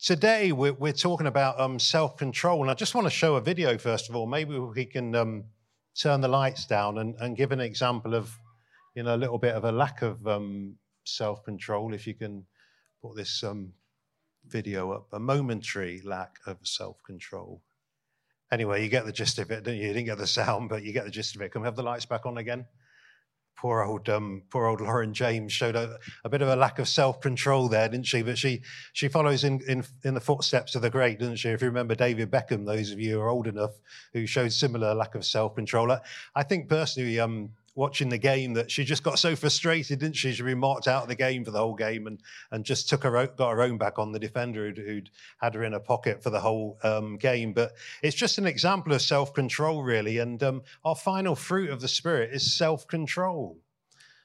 today we're, we're talking about um, self-control, and I just want to show a video first of all. Maybe we can um, turn the lights down and, and, give an example of, you know, a little bit of a lack of um, self-control. If you can put this um, video up, a momentary lack of self-control. Anyway, you get the gist of it, don't you? You didn't get the sound, but you get the gist of it. Can we have the lights back on again? Poor old um, poor old Lauren James showed a, a bit of a lack of self control there, didn't she? But she she follows in, in in the footsteps of the great, doesn't she? If you remember David Beckham, those of you who are old enough who showed similar lack of self control. I think personally, um, watching the game that she just got so frustrated, didn't she? She'd been marked out of the game for the whole game and and just took her own, got her own back on the defender who'd, who'd had her in a pocket for the whole um, game. But it's just an example of self control, really. And um, our final fruit of the Spirit is self control.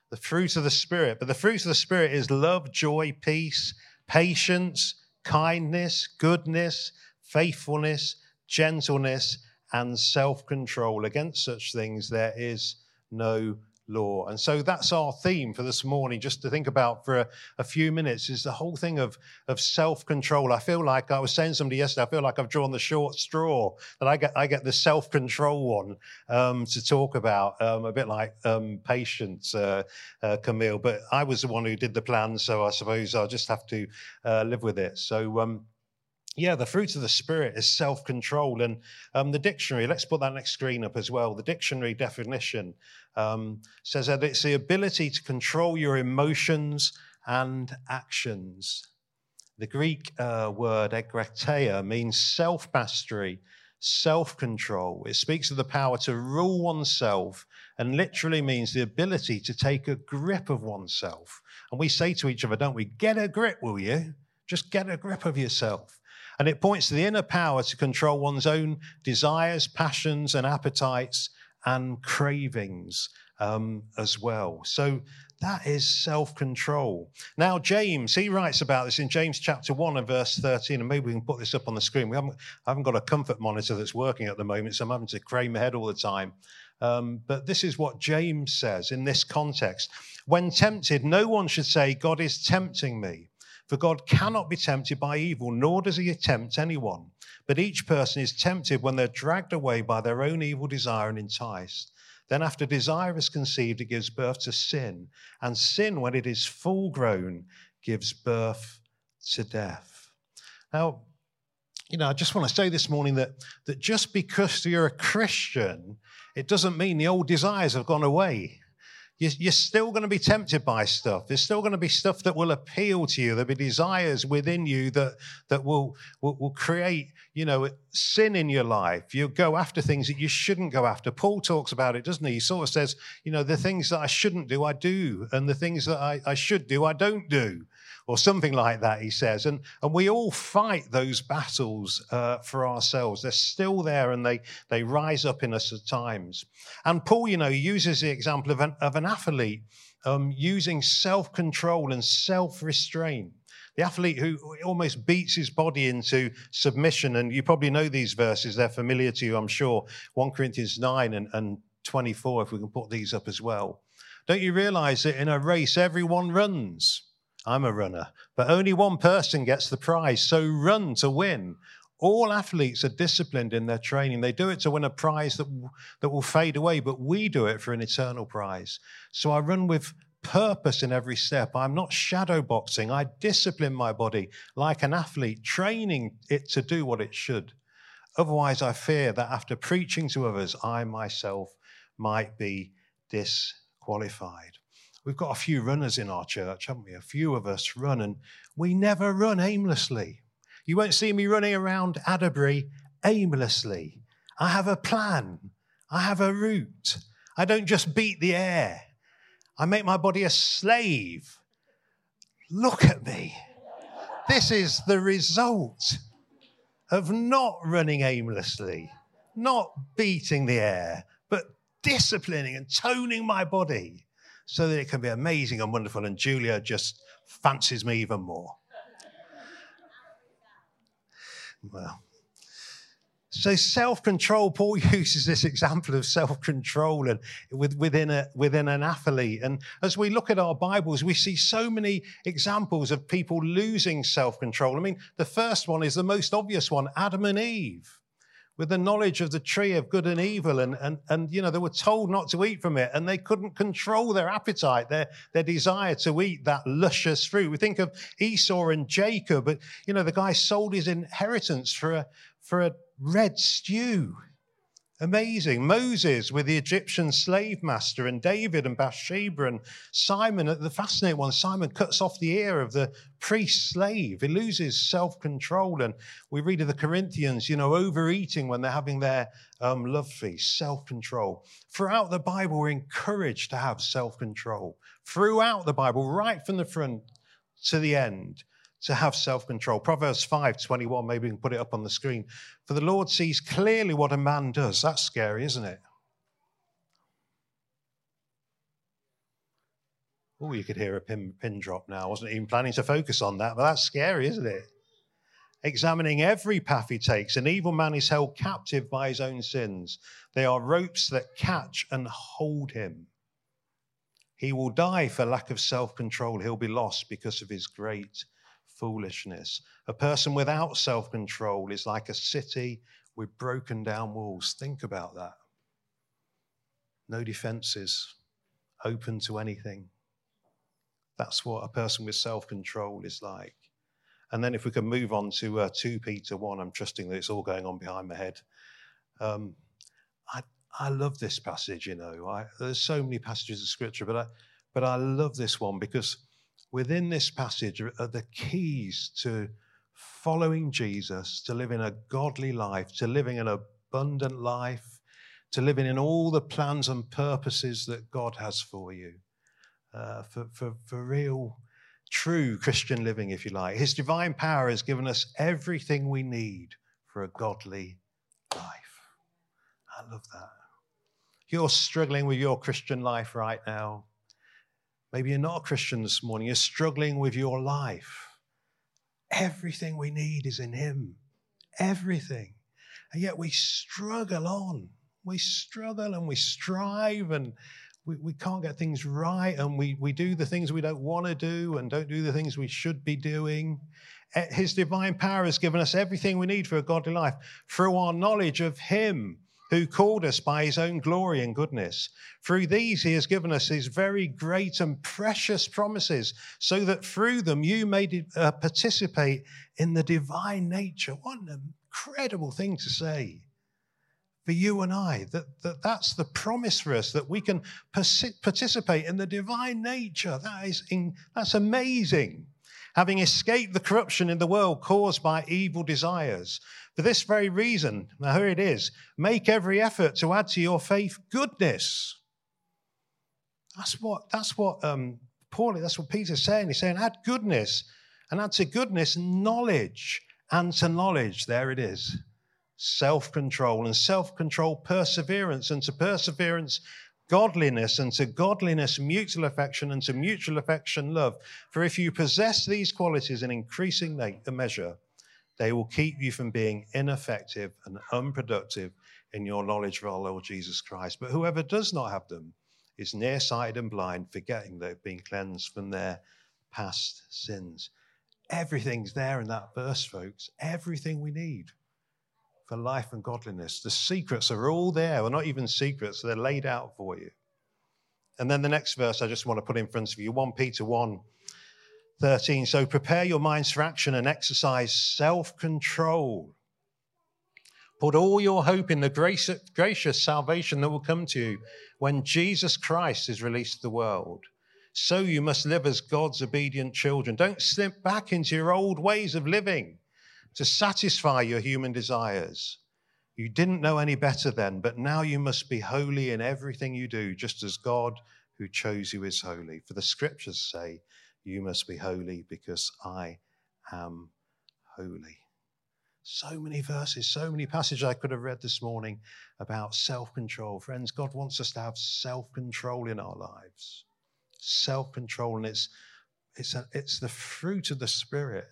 The fruit of the Spirit. But the fruit of the Spirit is love, joy, peace, patience, kindness, goodness, faithfulness, gentleness, and self control. Against such things there is no law. And so that's our theme for this morning, just to think about for a, a few minutes, is the whole thing of, of self control. I feel like I was saying somebody yesterday, I feel like I've drawn the short straw, that I get, I get the self control one um, to talk about, um, a bit like um, patience, uh, uh, Camille. But I was the one who did the plan, so I suppose I'll just have to uh, live with it. So, um, yeah, the fruit of the Spirit is self control. And um, the dictionary, let's put that next screen up as well. The dictionary definition um, says that it's the ability to control your emotions and actions. The Greek uh, word egkrateia means self mastery, self control. It speaks of the power to rule oneself and literally means the ability to take a grip of oneself. And we say to each other, don't we, get a grip, will you? Just get a grip of yourself. And it points to the inner power to control one's own desires, passions, and appetites and cravings um, as well. So that is self control. Now, James, he writes about this in James chapter 1 and verse 13, and maybe we can put this up on the screen. We haven't, I haven't got a comfort monitor that's working at the moment, so I'm having to crane my head all the time. Um, but this is what James says in this context. When tempted, no one should say, God is tempting me. For God cannot be tempted by evil, nor does he tempt anyone. But each person is tempted when they're dragged away by their own evil desire and enticed. Then, after desire is conceived, it gives birth to sin. And sin, when it is full grown, gives birth to death. Now, you know, I just want to say this morning that, that just because you're a Christian, it doesn't mean the old desires have gone away you're still going to be tempted by stuff. There's still going to be stuff that will appeal to you. There'll be desires within you that, that will, will, will create, you know, sin in your life. You'll go after things that you shouldn't go after. Paul talks about it, doesn't he? He sort of says, you know, the things that I shouldn't do, I do. And the things that I, I should do, I don't do or something like that, he says. And, and we all fight those battles uh, for ourselves. They're still there and they, they rise up in us at times. And Paul, you know, uses the example of an, of an athlete um, using self control and self restraint. The athlete who almost beats his body into submission. And you probably know these verses, they're familiar to you, I'm sure. 1 Corinthians 9 and, and 24, if we can put these up as well. Don't you realize that in a race, everyone runs? I'm a runner, but only one person gets the prize. So run to win. All athletes are disciplined in their training. They do it to win a prize that, that will fade away, but we do it for an eternal prize. So I run with purpose in every step. I'm not shadow boxing. I discipline my body like an athlete, training it to do what it should. Otherwise, I fear that after preaching to others, I myself might be disqualified. We've got a few runners in our church, haven't we? A few of us run, and we never run aimlessly. You won't see me running around Adderbury aimlessly. I have a plan, I have a route. I don't just beat the air, I make my body a slave. Look at me. This is the result of not running aimlessly, not beating the air, but disciplining and toning my body so that it can be amazing and wonderful. And Julia just fancies me even more. Well, So self-control, Paul uses this example of self-control and within, a, within an athlete. And as we look at our Bibles, we see so many examples of people losing self-control. I mean, the first one is the most obvious one, Adam and Eve with the knowledge of the tree of good and evil. And, and, and, you know, they were told not to eat from it and they couldn't control their appetite, their, their desire to eat that luscious fruit. We think of Esau and Jacob, but, you know, the guy sold his inheritance for a, for a red stew. Amazing. Moses with the Egyptian slave master, and David and Bathsheba, and Simon, the fascinating one. Simon cuts off the ear of the priest slave. He loses self control. And we read of the Corinthians, you know, overeating when they're having their um, love feast, self control. Throughout the Bible, we're encouraged to have self control. Throughout the Bible, right from the front to the end to have self control. Proverbs 5 21, maybe we can put it up on the screen. For the Lord sees clearly what a man does. That's scary, isn't it? Oh, you could hear a pin, pin drop now. I wasn't even planning to focus on that, but that's scary, isn't it? Examining every path he takes, an evil man is held captive by his own sins. They are ropes that catch and hold him. He will die for lack of self control. He'll be lost because of his great foolishness. A person without self control is like a city with broken down walls. Think about that. No defenses, open to anything. That's what a person with self control is like. And then if we can move on to uh, 2 Peter 1, I'm trusting that it's all going on behind my head. Um, I, I love this passage, you know. I, there's so many passages of scripture, but I, but I love this one because within this passage are the keys to following Jesus, to living a godly life, to living an abundant life, to living in all the plans and purposes that God has for you, uh, for, for, for real, true Christian living, if you like. His divine power has given us everything we need for a godly life. I love that. You're struggling with your Christian life right now. Maybe you're not a Christian this morning, you're struggling with your life. Everything we need is in Him. Everything. And yet we struggle on. We struggle and we strive and we, we can't get things right and we, we do the things we don't want to do and don't do the things we should be doing. Eh, his divine power has given us everything we need for a godly life through our knowledge of Him who called us by his own glory and goodness. Through these, he has given us his very great and precious promises, so that through them you may uh, participate in the divine nature. What an incredible thing to say for you and I, that, that that's the promise for us, that we can participate in the divine nature. That is in, that's amazing. Having escaped the corruption in the world caused by evil desires for this very reason, now here it is make every effort to add to your faith goodness. That's what, that's what um, Paul, that's what Peter's saying. He's saying, add goodness, and add to goodness knowledge, and to knowledge, there it is, self control, and self control, perseverance, and to perseverance, godliness, and to godliness, mutual affection, and to mutual affection, love. For if you possess these qualities in increasing measure, they will keep you from being ineffective and unproductive in your knowledge of our Lord Jesus Christ. But whoever does not have them is nearsighted and blind, forgetting they've been cleansed from their past sins. Everything's there in that verse, folks. Everything we need for life and godliness. The secrets are all there. They're not even secrets, they're laid out for you. And then the next verse I just want to put in front of you 1 Peter 1 13. So prepare your minds for action and exercise self control. Put all your hope in the gracious salvation that will come to you when Jesus Christ is released to the world. So you must live as God's obedient children. Don't slip back into your old ways of living to satisfy your human desires. You didn't know any better then, but now you must be holy in everything you do, just as God who chose you is holy. For the scriptures say, you must be holy because I am holy. So many verses, so many passages I could have read this morning about self control. Friends, God wants us to have self control in our lives. Self control, and it's, it's, a, it's the fruit of the Spirit.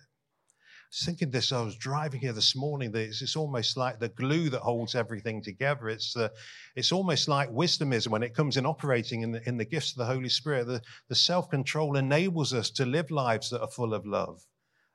Thinking this, I was driving here this morning, that it's, it's almost like the glue that holds everything together. It's, the, it's almost like wisdom is when it comes in operating in the, in the gifts of the Holy Spirit. The, the self control enables us to live lives that are full of love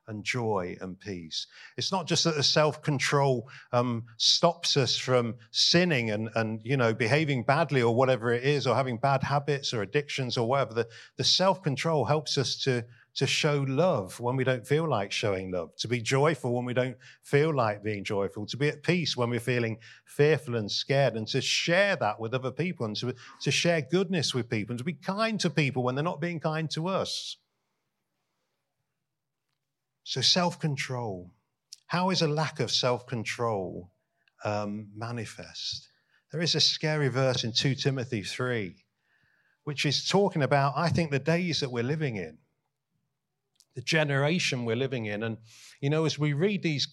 and joy and peace. It's not just that the self-control um, stops us from sinning and, and you know behaving badly or whatever it is, or having bad habits or addictions or whatever. The, the self-control helps us to to show love when we don't feel like showing love, to be joyful when we don't feel like being joyful, to be at peace when we're feeling fearful and scared, and to share that with other people, and to, to share goodness with people, and to be kind to people when they're not being kind to us. So, self control. How is a lack of self control um, manifest? There is a scary verse in 2 Timothy 3, which is talking about, I think, the days that we're living in, the generation we're living in. And, you know, as we read these,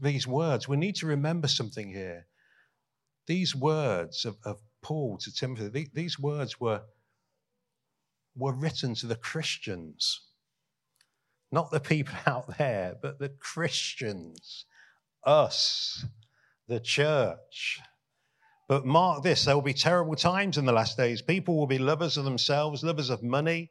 these words, we need to remember something here. These words of, of Paul to Timothy, these words were, were written to the Christians not the people out there, but the Christians, us, the church. But mark this there will be terrible times in the last days. People will be lovers of themselves, lovers of money,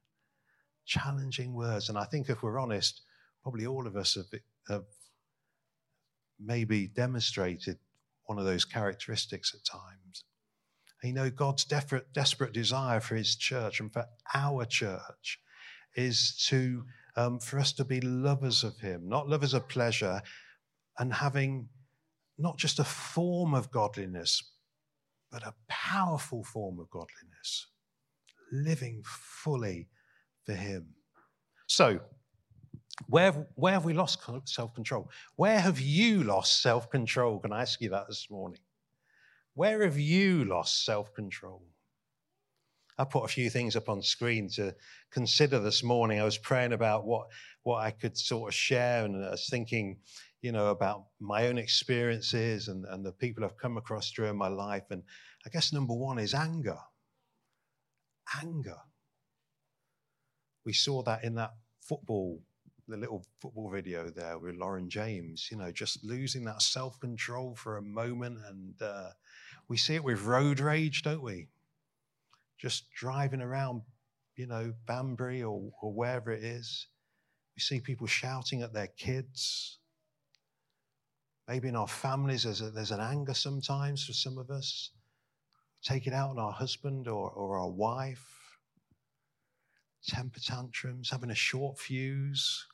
Challenging words. And I think if we're honest, probably all of us have, have maybe demonstrated one of those characteristics at times. you know, God's desperate, desperate desire for his church and for our church is to um, for us to be lovers of Him, not lovers of pleasure, and having not just a form of godliness, but a powerful form of godliness, living fully for Him. So, where, where have we lost self control? Where have you lost self control? Can I ask you that this morning? Where have you lost self control? I put a few things up on screen to consider this morning. I was praying about what, what I could sort of share, and I was thinking, you know, about my own experiences and, and the people I've come across during my life. And I guess number one is anger. Anger. We saw that in that football, the little football video there with Lauren James, you know, just losing that self control for a moment. And uh, we see it with road rage, don't we? just driving around, you know, Banbury or, or wherever it is. We see people shouting at their kids. Maybe in our families, there's, a, there's an anger sometimes for some of us. Take it out on our husband or, or our wife. Temper tantrums, having a short fuse.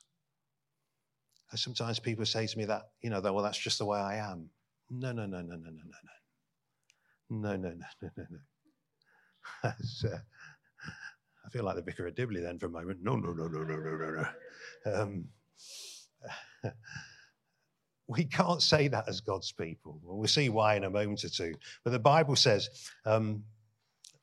Sometimes people say to me that, you know, that, well, that's just the way I am. No, no, no, no, no, no, no, no. No, no, no, no, no, no. uh, I feel like the vicar of Dibley then for a moment. No, no, no, no, no, no, no, no. Um, we can't say that as God's people. Well, we'll see why in a moment or two. But the Bible says, um,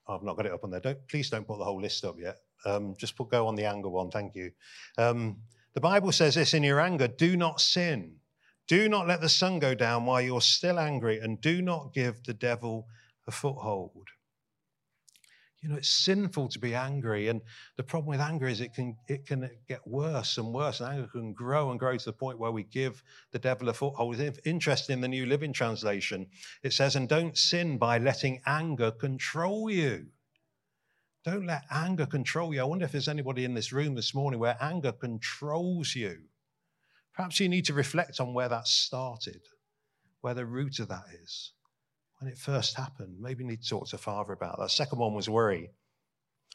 I've not got it up on there. Don't, please don't put the whole list up yet. Um, just put go on the anger one. Thank you. Um, the Bible says this in your anger, do not sin. Do not let the sun go down while you're still angry, and do not give the devil a foothold. You know, it's sinful to be angry. And the problem with anger is it can, it can get worse and worse. And anger can grow and grow to the point where we give the devil a foothold. It's interesting in the New Living Translation. It says, and don't sin by letting anger control you. Don't let anger control you. I wonder if there's anybody in this room this morning where anger controls you. Perhaps you need to reflect on where that started, where the root of that is when it first happened. Maybe you need to talk to Father about that. Second one was worry.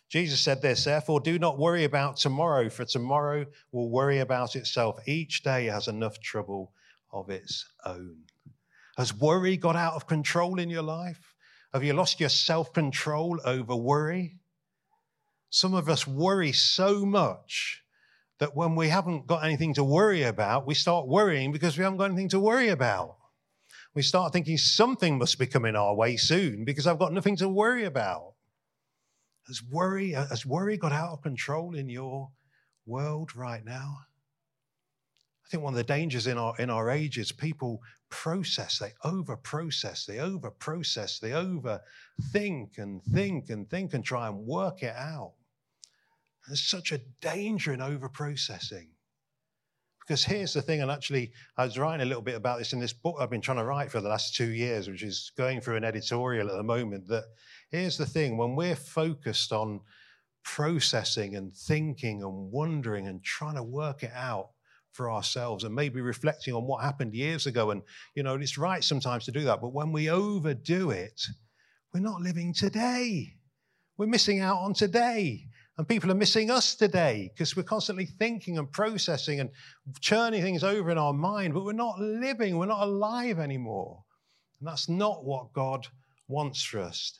Jesus said this, therefore, do not worry about tomorrow, for tomorrow will worry about itself. Each day has enough trouble of its own. Has worry got out of control in your life? Have you lost your self control over worry? Some of us worry so much that when we haven't got anything to worry about, we start worrying because we haven't got anything to worry about. We start thinking something must be coming our way soon because I've got nothing to worry about. Has worry, has worry got out of control in your world right now? I think one of the dangers in our in our age is people process, they over process, they over process, they over think and think and think and try and work it out. There's such a danger in over processing. Because here's the thing, and actually, I was writing a little bit about this in this book I've been trying to write for the last two years, which is going through an editorial at the moment. That here's the thing when we're focused on processing and thinking and wondering and trying to work it out for ourselves and maybe reflecting on what happened years ago. And, you know, it's right sometimes to do that. But when we overdo it, we're not living today. We're missing out on today. And people are missing us today because we're constantly thinking and processing and churning things over in our mind, but we're not living, we're not alive anymore. And that's not what God wants for us.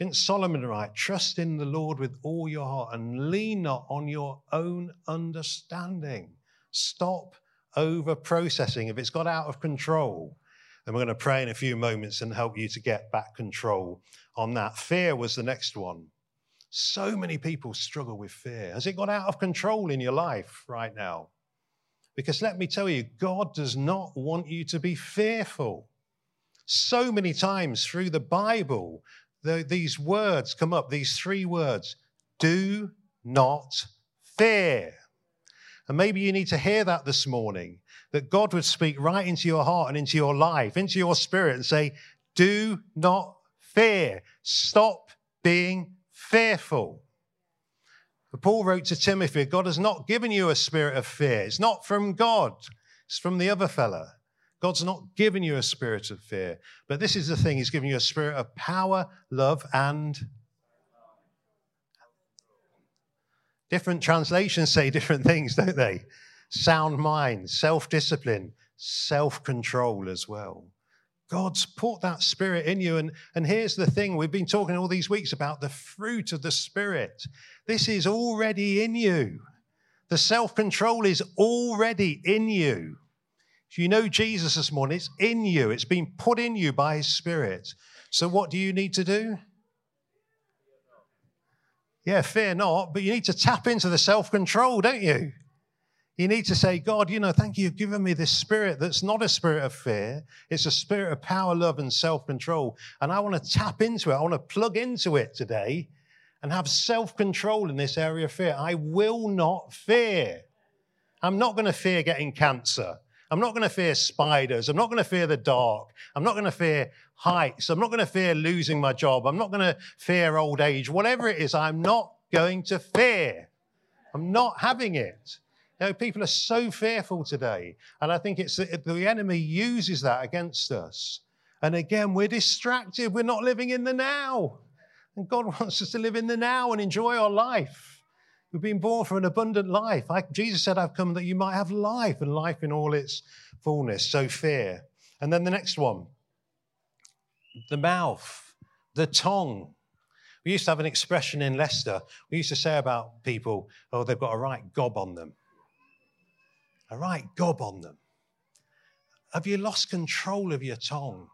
Didn't Solomon write, Trust in the Lord with all your heart and lean not on your own understanding? Stop over processing. If it's got out of control, then we're going to pray in a few moments and help you to get back control on that. Fear was the next one. So many people struggle with fear. Has it got out of control in your life right now? Because let me tell you, God does not want you to be fearful. So many times through the Bible, the, these words come up, these three words do not fear. And maybe you need to hear that this morning that God would speak right into your heart and into your life, into your spirit, and say, Do not fear. Stop being fearful. Paul wrote to Timothy, God has not given you a spirit of fear. It's not from God, it's from the other fella. God's not given you a spirit of fear. But this is the thing He's given you a spirit of power, love, and. Different translations say different things, don't they? Sound mind, self discipline, self control as well. God's put that spirit in you. And, and here's the thing we've been talking all these weeks about the fruit of the spirit. This is already in you. The self control is already in you. If you know Jesus this morning, it's in you, it's been put in you by his spirit. So, what do you need to do? Yeah, fear not, but you need to tap into the self control, don't you? You need to say, God, you know, thank you, you've given me this spirit that's not a spirit of fear. It's a spirit of power, love, and self control. And I want to tap into it. I want to plug into it today and have self control in this area of fear. I will not fear. I'm not going to fear getting cancer. I'm not going to fear spiders. I'm not going to fear the dark. I'm not going to fear heights. I'm not going to fear losing my job. I'm not going to fear old age. Whatever it is, I'm not going to fear. I'm not having it. You know, people are so fearful today. And I think it's the enemy uses that against us. And again, we're distracted. We're not living in the now. And God wants us to live in the now and enjoy our life. We've been born for an abundant life. I, Jesus said, I've come that you might have life and life in all its fullness. So fear. And then the next one the mouth, the tongue. We used to have an expression in Leicester. We used to say about people, oh, they've got a right gob on them a right gob on them? Have you lost control of your tongue?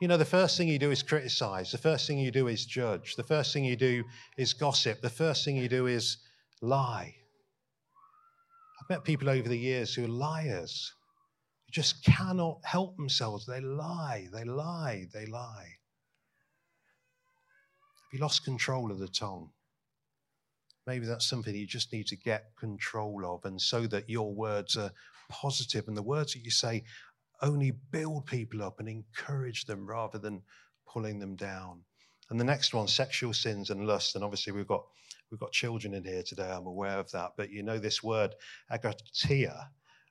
You know, the first thing you do is criticize. The first thing you do is judge. The first thing you do is gossip. The first thing you do is lie. I've met people over the years who are liars, who just cannot help themselves. They lie, they lie, they lie. Have you lost control of the tongue? Maybe that's something you just need to get control of, and so that your words are positive and the words that you say only build people up and encourage them rather than pulling them down. And the next one, sexual sins and lust. And obviously, we've got we've got children in here today. I'm aware of that. But you know, this word egkrateia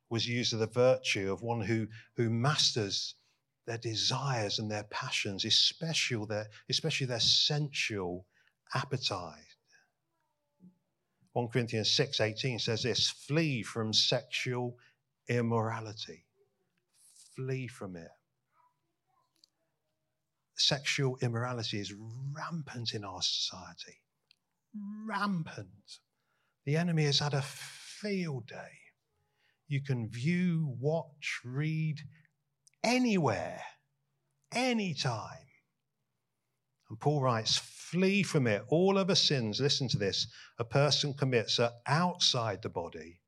was used as the virtue of one who who masters their desires and their passions, especially their especially their sensual appetite. 1 Corinthians 6:18 says this, flee from sexual immorality. Flee from it. Sexual immorality is rampant in our society. Rampant. The enemy has had a field day. You can view, watch, read anywhere, anytime. And Paul writes, flee from it. All other sins, listen to this, a person commits are outside the body,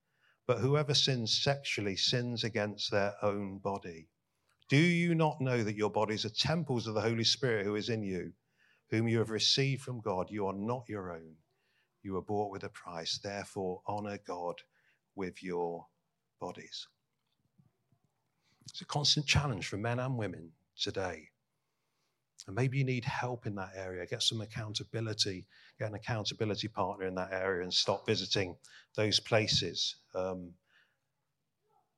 but whoever sins sexually sins against their own body. Do you not know that your bodies are temples of the Holy Spirit who is in you, whom you have received from God? You are not your own. You were bought with a price. Therefore, honor God with your bodies. It's a constant challenge for men and women today. And maybe you need help in that area. Get some accountability, get an accountability partner in that area, and stop visiting those places um,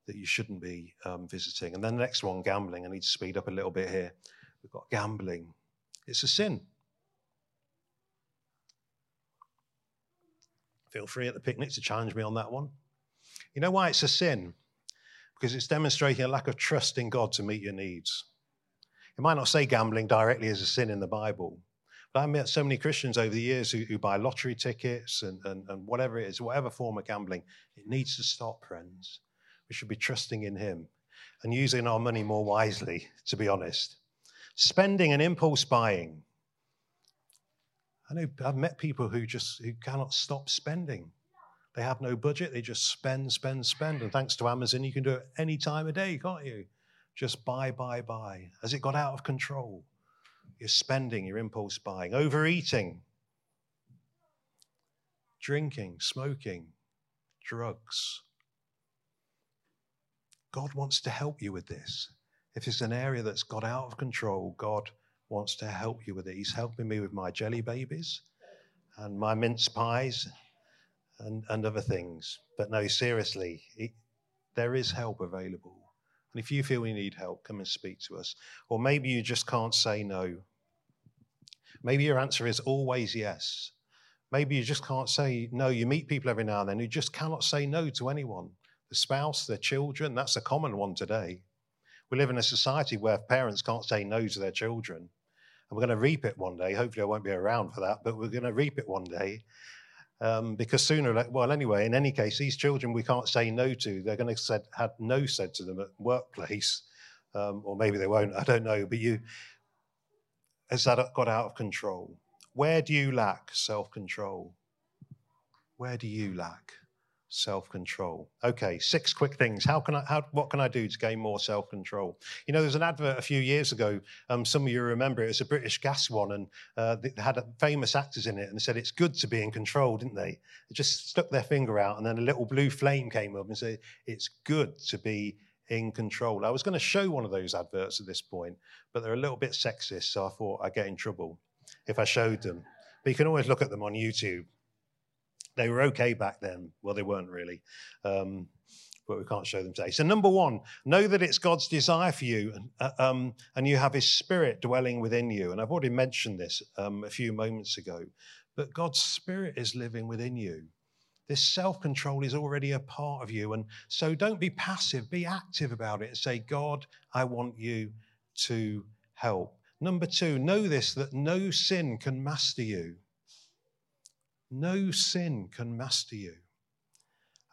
that you shouldn't be um, visiting. And then the next one, gambling. I need to speed up a little bit here. We've got gambling, it's a sin. Feel free at the picnic to challenge me on that one. You know why it's a sin? Because it's demonstrating a lack of trust in God to meet your needs. It might not say gambling directly as a sin in the Bible, but I've met so many Christians over the years who, who buy lottery tickets and, and, and whatever it is, whatever form of gambling. It needs to stop, friends. We should be trusting in Him and using our money more wisely, to be honest. Spending and impulse buying. I know I've met people who just who cannot stop spending. They have no budget, they just spend, spend, spend. And thanks to Amazon, you can do it any time of day, can't you? Just buy, buy, buy. Has it got out of control? You're spending, your impulse buying, overeating, drinking, smoking, drugs. God wants to help you with this. If it's an area that's got out of control, God wants to help you with it. He's helping me with my jelly babies and my mince pies and, and other things. But no, seriously, it, there is help available. And if you feel you need help, come and speak to us. Or maybe you just can't say no. Maybe your answer is always yes. Maybe you just can't say no. You meet people every now and then who just cannot say no to anyone the spouse, their children. That's a common one today. We live in a society where parents can't say no to their children. And we're going to reap it one day. Hopefully, I won't be around for that, but we're going to reap it one day. Um, because sooner, well, anyway, in any case, these children we can't say no to. They're going to have no said to them at workplace, um, or maybe they won't. I don't know. But you, has that got out of control? Where do you lack self-control? Where do you lack self-control? Okay, six quick things. How can I? How, what can I do to gain more self-control? You know, there's an advert a few years ago. Um, some of you remember it. Was a British Gas one, and uh, they had famous actors in it, and said it's good to be in control, didn't they? They just stuck their finger out, and then a little blue flame came up and said it's good to be in control. I was going to show one of those adverts at this point, but they're a little bit sexist, so I thought I'd get in trouble if I showed them. But you can always look at them on YouTube. They were okay back then. Well, they weren't really. Um, but we can't show them today. So, number one, know that it's God's desire for you, uh, um, and you have His Spirit dwelling within you. And I've already mentioned this um, a few moments ago, but God's Spirit is living within you. This self control is already a part of you. And so, don't be passive, be active about it and say, God, I want you to help. Number two, know this that no sin can master you. No sin can master you.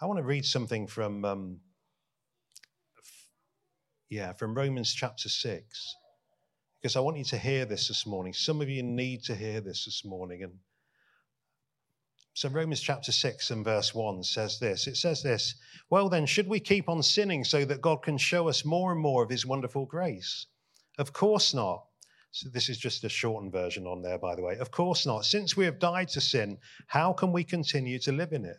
I want to read something from, um, yeah, from Romans chapter 6, because I want you to hear this this morning. Some of you need to hear this this morning. And so, Romans chapter 6 and verse 1 says this It says this, Well, then, should we keep on sinning so that God can show us more and more of his wonderful grace? Of course not. So this is just a shortened version on there, by the way. Of course not. Since we have died to sin, how can we continue to live in it?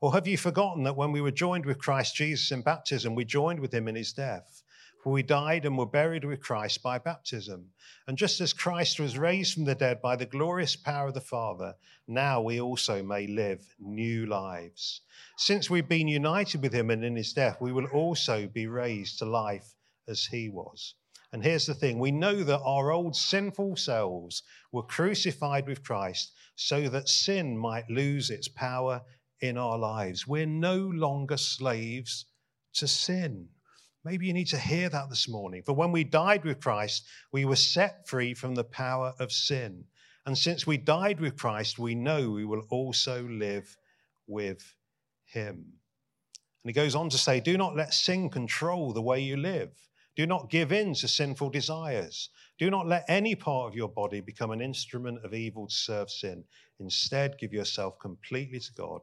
Or have you forgotten that when we were joined with Christ Jesus in baptism, we joined with him in his death? For we died and were buried with Christ by baptism. And just as Christ was raised from the dead by the glorious power of the Father, now we also may live new lives. Since we've been united with him and in his death, we will also be raised to life as he was. And here's the thing we know that our old sinful selves were crucified with Christ so that sin might lose its power in our lives. We're no longer slaves to sin. Maybe you need to hear that this morning. For when we died with Christ, we were set free from the power of sin. And since we died with Christ, we know we will also live with him. And he goes on to say, Do not let sin control the way you live. Do not give in to sinful desires. Do not let any part of your body become an instrument of evil to serve sin. Instead, give yourself completely to God.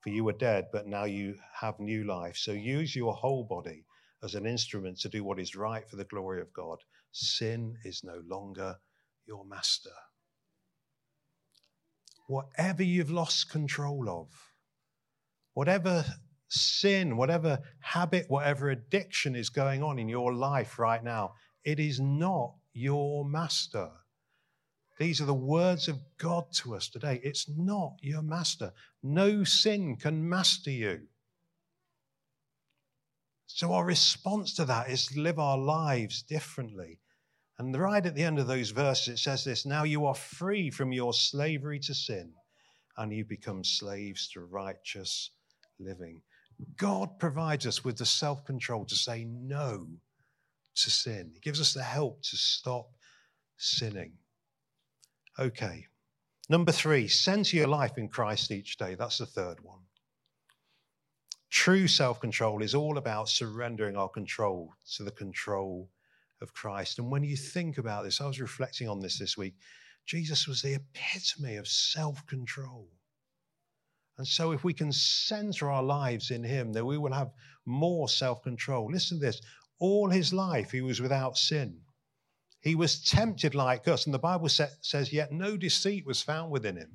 For you were dead, but now you have new life. So use your whole body as an instrument to do what is right for the glory of God. Sin is no longer your master. Whatever you've lost control of, whatever sin, whatever habit, whatever addiction is going on in your life right now, it is not your master. These are the words of God to us today. It's not your master. No sin can master you. So, our response to that is to live our lives differently. And right at the end of those verses, it says this Now you are free from your slavery to sin, and you become slaves to righteous living. God provides us with the self control to say no to sin. He gives us the help to stop sinning. Okay. Number three, center your life in Christ each day. That's the third one. True self control is all about surrendering our control to the control of Christ. And when you think about this, I was reflecting on this this week. Jesus was the epitome of self control. And so, if we can center our lives in Him, then we will have more self control. Listen to this all his life, he was without sin. He was tempted like us. And the Bible says, yet no deceit was found within him.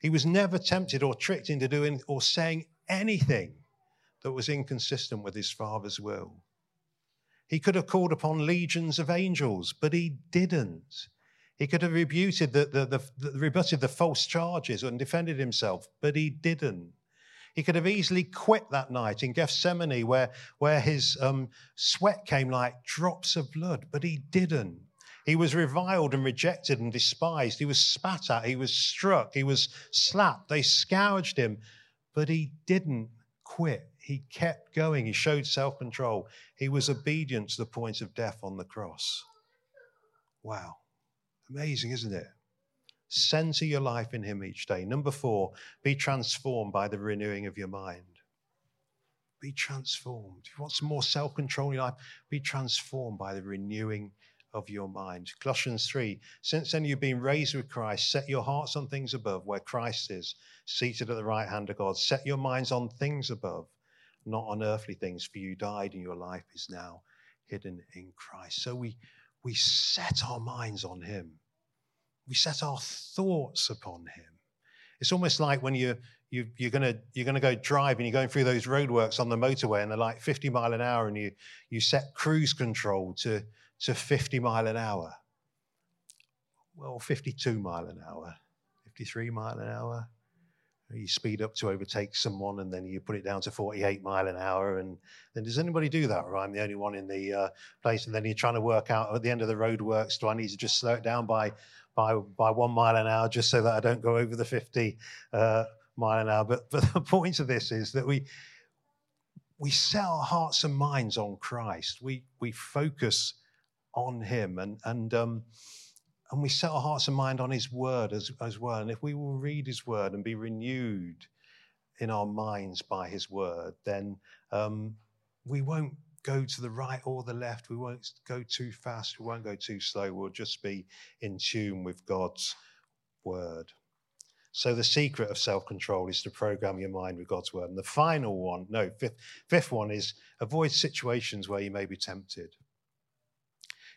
He was never tempted or tricked into doing or saying anything that was inconsistent with his Father's will. He could have called upon legions of angels, but he didn't. He could have rebutted the, the, the, the, rebutted the false charges and defended himself, but he didn't. He could have easily quit that night in Gethsemane, where, where his um, sweat came like drops of blood, but he didn't. He was reviled and rejected and despised. He was spat at. He was struck. He was slapped. They scourged him, but he didn't quit. He kept going. He showed self control. He was obedient to the point of death on the cross. Wow. Amazing, isn't it? Center your life in Him each day. Number four, be transformed by the renewing of your mind. Be transformed. If you want some more self control in your life, be transformed by the renewing of your mind. Colossians 3 Since then you've been raised with Christ, set your hearts on things above, where Christ is, seated at the right hand of God. Set your minds on things above, not on earthly things, for you died and your life is now hidden in Christ. So we, we set our minds on Him we set our thoughts upon him. It's almost like when you, you, you're going you're gonna go drive and you're going through those roadworks on the motorway and they're like 50 mile an hour and you, you set cruise control to, to 50 mile an hour. Well, 52 mile an hour, 53 mile an hour. You speed up to overtake someone and then you put it down to 48 mile an hour. And then does anybody do that? Or I'm the only one in the uh, place. And then you're trying to work out at the end of the roadworks, do I need to just slow it down by by, by one mile an hour just so that I don't go over the 50 uh, mile an hour. But, but the point of this is that we, we set our hearts and minds on Christ. We, we focus on Him and, and, um, and we set our hearts and mind on His Word as, as well. And if we will read His Word and be renewed in our minds by His Word, then um, we won't go to the right or the left. We won't go too fast. We won't go too slow. We'll just be in tune with God's word. So the secret of self-control is to program your mind with God's word. And the final one, no, fifth, fifth one is avoid situations where you may be tempted.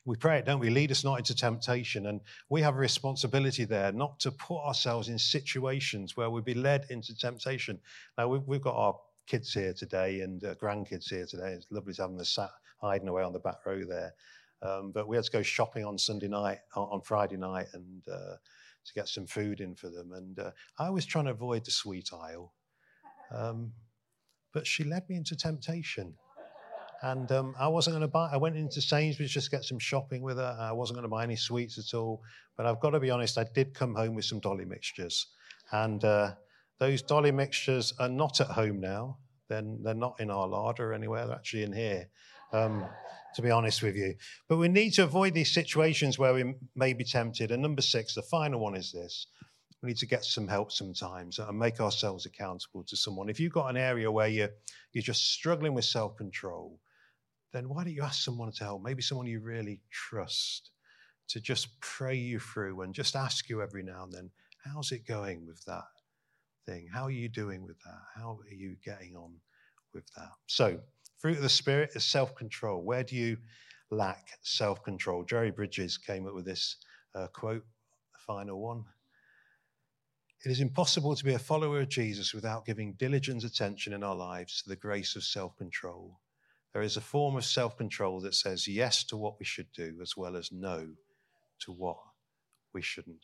We pray it, don't we? Lead us not into temptation. And we have a responsibility there not to put ourselves in situations where we'd be led into temptation. Now, we've, we've got our kids here today and uh, grandkids here today. It's lovely to have them sat hiding away on the back row there. Um, but we had to go shopping on Sunday night, on Friday night, and uh, to get some food in for them. And uh, I was trying to avoid the sweet aisle, um, but she led me into temptation. And um, I wasn't going to buy. I went into Sainsbury's just to get some shopping with her. I wasn't going to buy any sweets at all. But I've got to be honest. I did come home with some dolly mixtures, and uh, those dolly mixtures are not at home now. Then they're not in our larder anywhere. They're actually in here, um, to be honest with you. But we need to avoid these situations where we may be tempted. And number six, the final one is this we need to get some help sometimes and make ourselves accountable to someone. If you've got an area where you're, you're just struggling with self control, then why don't you ask someone to help? Maybe someone you really trust to just pray you through and just ask you every now and then, how's it going with that thing? How are you doing with that? How are you getting on with that? So, fruit of the Spirit is self control. Where do you lack self control? Jerry Bridges came up with this uh, quote, the final one. It is impossible to be a follower of Jesus without giving diligent attention in our lives to the grace of self control. There is a form of self control that says yes to what we should do as well as no to what we shouldn't